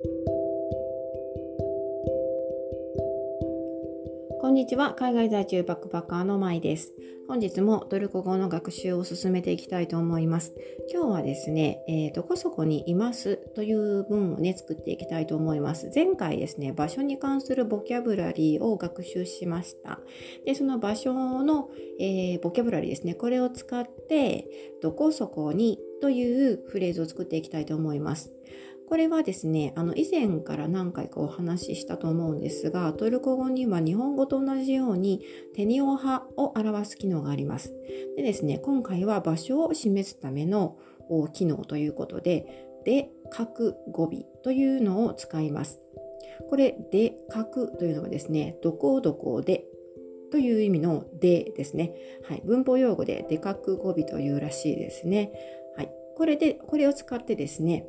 こんにちは。海外在住バックパッカーのまいです。本日もトルコ語の学習を進めていきたいと思います。今日はですね、えー、どこそこにいますという文をね、作っていきたいと思います。前回ですね、場所に関するボキャブラリーを学習しました。で、その場所の、えー、ボキャブラリーですね、これを使って、どこそこにというフレーズを作っていきたいと思います。これはですね、あの以前から何回かお話ししたと思うんですが、トルコ語には日本語と同じようにテニオハを表す機能があります。でですね、今回は場所を示すための機能ということで、で、書く語尾というのを使います。これ、で、書くというのはですね、どこどこでという意味のでですね。はい、文法用語ででかく語尾というらしいですね。はい、これで、これを使ってですね、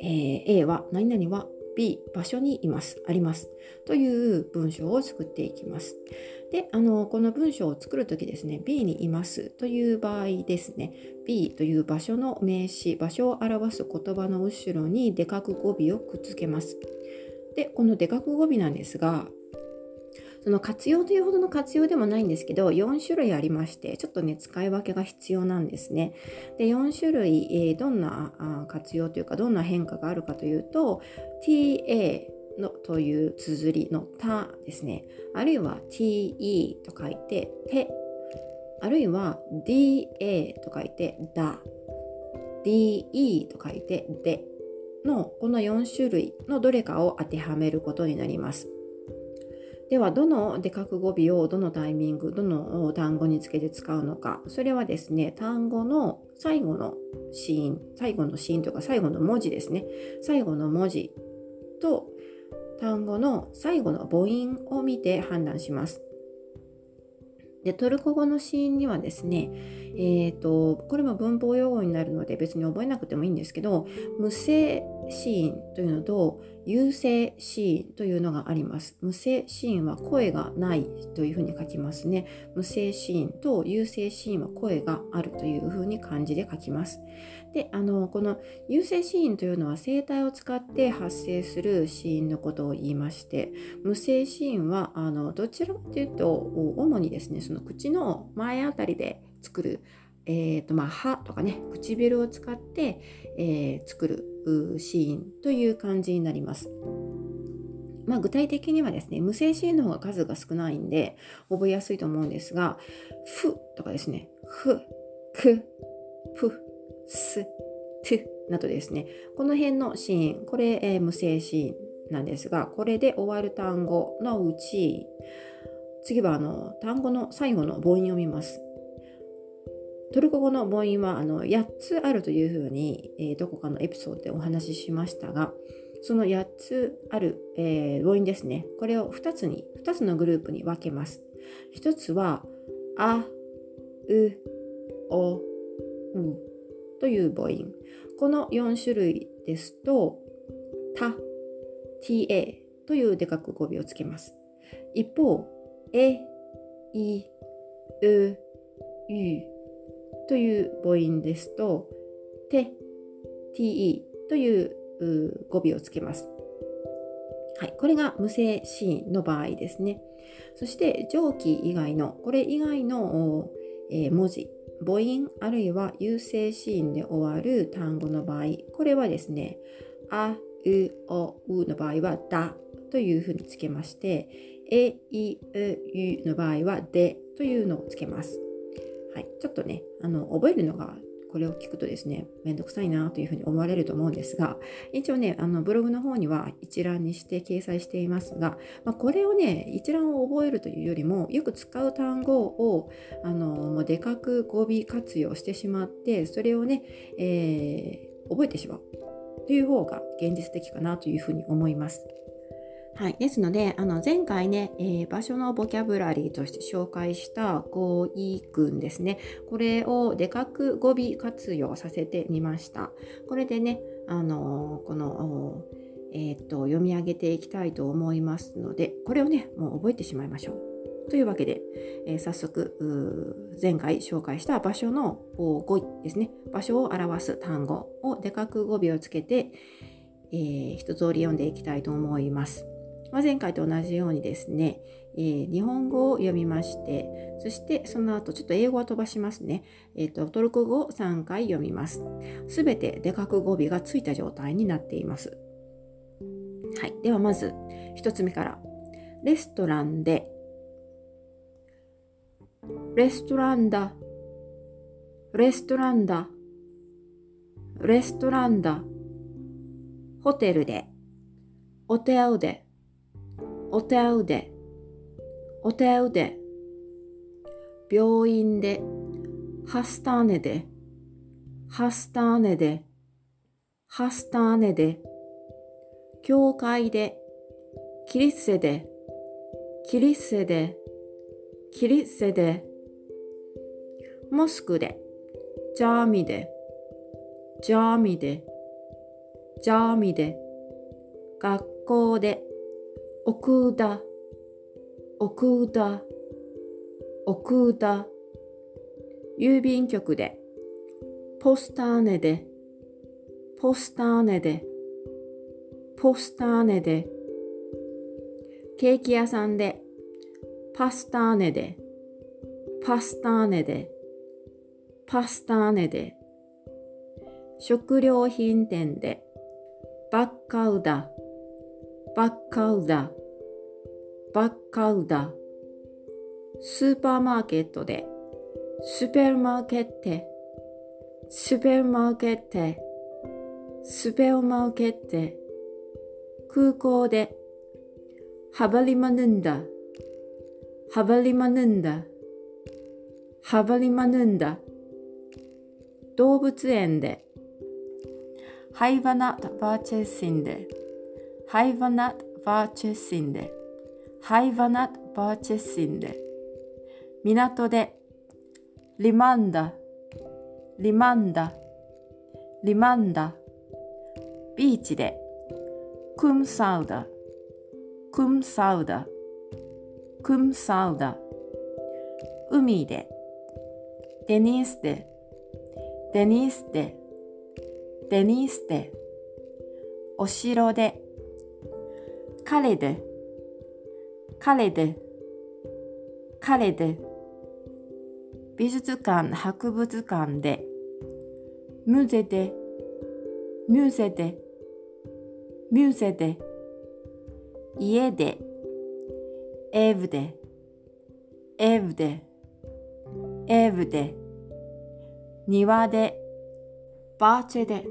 えー、A は何々は B 場所にいます、ありますという文章を作っていきます。で、あの、この文章を作るときですね、B にいますという場合ですね、B という場所の名詞、場所を表す言葉の後ろにでかく語尾をくっつけます。で、このでかく語尾なんですが、その活用というほどの活用でもないんですけど、4種類ありまして、ちょっとね、使い分けが必要なんですね。で、4種類、え、どんな活用というか、どんな変化があるかというと、ta のという綴りのたですね。あるいは te と書いて、て。あるいは da と書いて、だ。de と書いて、で。のこの4種類のどれかを当てはめることになります。では、どのでかく語尾をどのタイミング、どの単語につけて使うのか。それはですね、単語の最後のシーン、最後のシーンとか最後の文字ですね。最後の文字と単語の最後の母音を見て判断します。でトルコ語のシーンにはですね、えーと、これも文法用語になるので別に覚えなくてもいいんですけど無声シーンというのと有声シーンというのがあります。無声シーンは声がないというふうに書きますね。無声シーンと有声シーンは声があるというふうに漢字で書きます。で、あの、この有声シーンというのは声帯を使って発生するシーンのことを言いまして、無声シーンはあのどちらかというと主にですね、その口の前あたりで作るえーとまあ、歯とかね唇を使って、えー、作るシーンという感じになります。まあ、具体的にはですね無声シーンの方が数が少ないんで覚えやすいと思うんですが「ふ」とかですね「ふ」「く」「ふ」「す」「と」などですねこの辺のシーンこれ、えー、無声シーンなんですがこれで終わる単語のうち次はあの単語の最後の母音を見ます。トルコ語の母音はあの8つあるというふうに、えー、どこかのエピソードでお話ししましたが、その8つある、えー、母音ですね。これを2つに、2つのグループに分けます。1つは、あ、う、お、うという母音。この4種類ですと、た、ta というでかく語尾をつけます。一方、え、い、う、うという母音ですと、て、te という語尾をつけます。はい、これが無声シーンの場合ですね。そして上記以外の、これ以外の、えー、文字、母音あるいは有声シーンで終わる単語の場合、これはですね、あ、う、お、うの場合はだというふうにつけまして、え、い、う、ゆの場合はでというのをつけます。はい、ちょっとねあの覚えるのがこれを聞くとですね、めんどくさいなというふうに思われると思うんですが、一応ね、あのブログの方には一覧にして掲載していますが、まあ、これをね、一覧を覚えるというよりも、よく使う単語を、あの、もうでかく語尾活用してしまって、それをね、えー、覚えてしまうという方が現実的かなというふうに思います。はい。ですので、あの、前回ね、えー、場所のボキャブラリーとして紹介した語彙群ですね。これをでかく語尾活用させてみました。これでね、あのー、この、え、っと、読み上げていきたいと思いますので、これをね、もう覚えてしまいましょう。というわけで、えー、早速前回紹介した場所の語彙ですね場所を表す単語をでかく語尾をつけてえー、一通り読んでいきたいと思います。まあ、前回と同じようにですね、えー、日本語を読みまして、そしてその後ちょっと英語は飛ばしますね。え、ー、と、トルコ語を3回読みます。すべてでかく語尾がついた状態になっています。はい。ではまず、一つ目から。レストランで、レストランだ、レストランだ、レストランだ、ホテルで、お手合うで、お手うで、お手うで、病院で、ハスターネで、ハスターネで、ハスターネで、教会で、キリッセで、キリッセで、キリッセで、モスクで、ジャーミで、ジャーミで、ジャーミで、学校で、奥田、奥田、奥田、郵便局で、ポスターネで、ポスターネで、ポスターネで、ケーキ屋さんで、パスターネで、パスターネで、パスターネで、食料品店で、バッカウダ、ッカウダ、バッカウダ。スーパーマーケットで。スペルマーケット。スペルマーケット。スペルマーケット。空港で。ハバリマヌンダハバリマヌンダハバリマヌンダ動物園で。ハイバナバーチェッシンでハイバナット・バーチェシンで、港で、リマンダ、リマンダ、リマンダ、ビーチで、クムサウダ、クムサウダ、クムサウダ、海で、デニースで、デニースで、デニースで、お城で、彼で、彼で、彼で、美術館、博物館で、ムゼで、ミューゼで、ミューゼで、家で、エブで、エブで、エブで、庭で、バーチェで、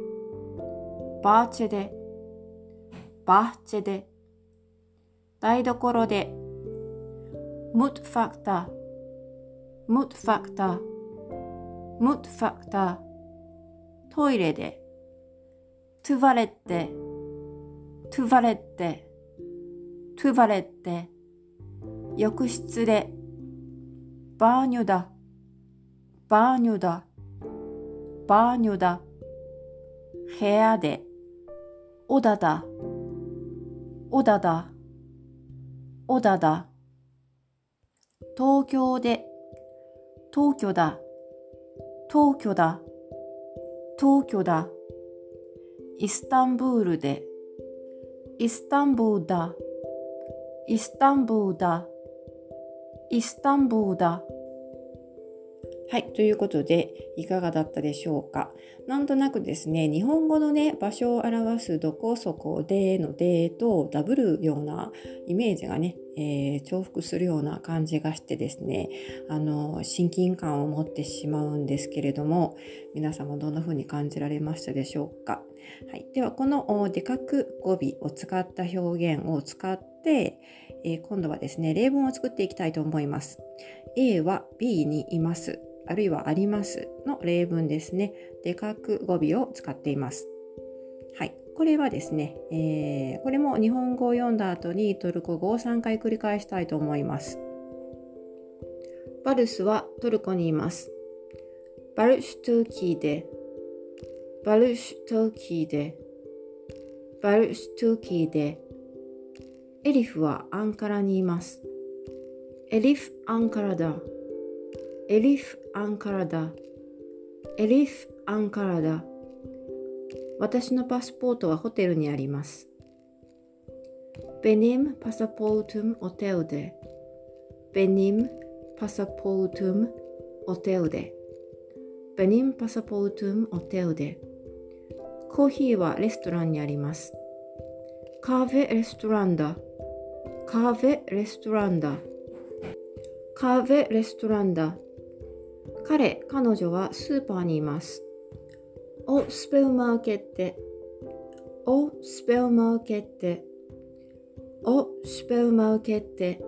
バーチェで、バーチェで、台所で、ムッファクター、mutfakta、mutfakta、トイレで、 tuvalette、tuvalette、tuvalette、浴室で、 banyoda、banyoda、banyoda、部屋で、 odada、odada、小田だ。東京で、東京だ。東京だ。東京だ。イスタンブールで、イスタンブールだ。イスタンブールだ。イスタンブールだ。はい。ということで、いかがだったでしょうか？なんとなくですね、日本語のね、場所を表すどこそこでのでとダブるようなイメージがね、えー、重複するような感じがしてですね、あの、親近感を持ってしまうんですけれども、皆様どんな風に感じられましたでしょうか？はい。では、このでかく語尾を使った表現を使って、えー、今度はですね、例文を作っていきたいと思います。A は B にいます。あるいはありますの例文ですね。でかく語尾を使っています。はい。これはですね、えー、これも日本語を読んだ後にトルコ語を3回繰り返したいと思います。バルシュはトルコにいます。 Barış Türkiye'de、Barış Türkiye'de、Barış Türkiye'de、エリフはアンカラにいます。 Elif Ankara'da。Elif Ankara'daエリフ・アンカラダ私のパスポートはホテルにあります。Benim pasaportum otelde. Benim pasaportum otelde. Benim pasaportum otelde. コーヒーはレストランにあります。カーヴェレストランだ。カーヴェレストランだ。カーヴェレストランだ。彼、彼女はスーパーにいます。お、スペルマーケット。お、スペルマーケット。お、スペルマーケット。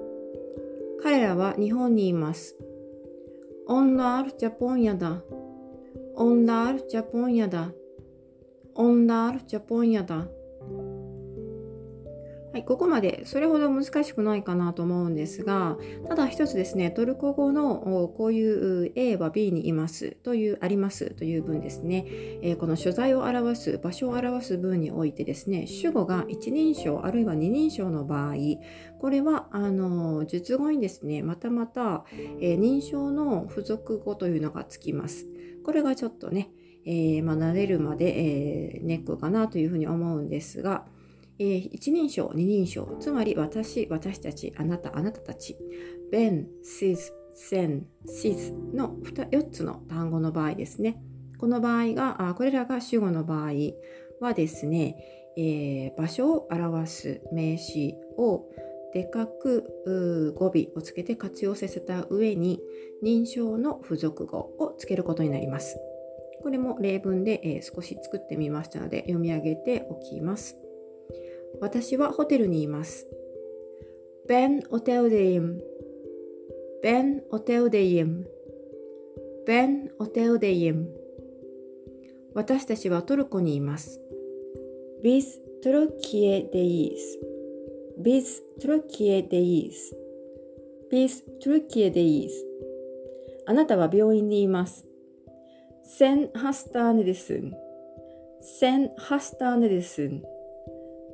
彼らは日本にいます。オンラールジャポンヤだ。オンラールジャポンヤだ。オンラールジャポンヤだ。はい、ここまでそれほど難しくないかなと思うんですが、ただ一つですね、トルコ語のこういう A は B にいますという、ありますという文ですね、えー、この所在を表す、場所を表す文においてですね、主語が一人称あるいは二人称の場合、これはあの述語にですね、またまた、えー、認証の付属語というのがつきます。これがちょっとね、えー、ま、慣れるまで、えネックかなというふうに思うんですが、えー、一人称、二人称、つまり私、私たち、あなた、あなたたち、ben, sis, sen, sis の4つの単語の場合ですね。この場合が、あこれらが主語の場合はですね、えー、場所を表す名詞をでかく語尾をつけて活用させた上に認証の付属語をつけることになります。これも例文で、えー、少し作ってみましたので読み上げておきます。私はホテルにいます。Ben oteldeyim. Ben oteldeyim. Ben oteldeyim. 私たちはトルコにいます。Biz Türkiye'deyiz. Biz Türkiye'deyiz. Biz Türkiye'deyiz. あなたは病院にいます。Sen hastanedesin. Sen hastanedesin.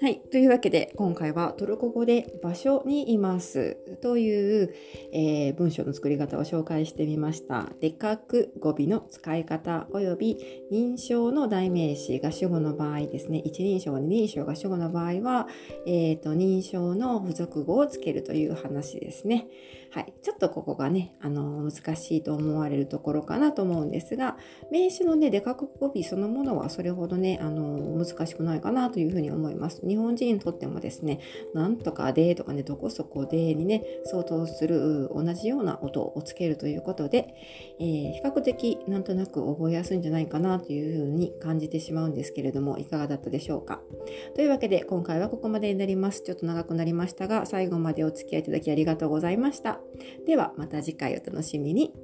はい。というわけで、今回はトルコ語で場所にいますという、えー、文章の作り方を紹介してみました。でかく語尾の使い方及び認証の代名詞が主語の場合ですね。一人称、二人称が主語の場合は、えーと、認証の付属語をつけるという話ですね。はい。ちょっとここがね、あの、難しいと思われるところかなと思うんですが、名詞のね、でかく語尾そのものはそれほどね、あの、難しくないかなというふうに思います。日本人にとってもですね、なんとかでとかね、どこそこでにね、相当する同じような音をつけるということで、えー、比較的なんとなく覚えやすいんじゃないかなというふうに感じてしまうんですけれども、いかがだったでしょうか。というわけで、今回はここまでになります。ちょっと長くなりましたが、最後までお付き合いいただきありがとうございました。では、また次回お楽しみに。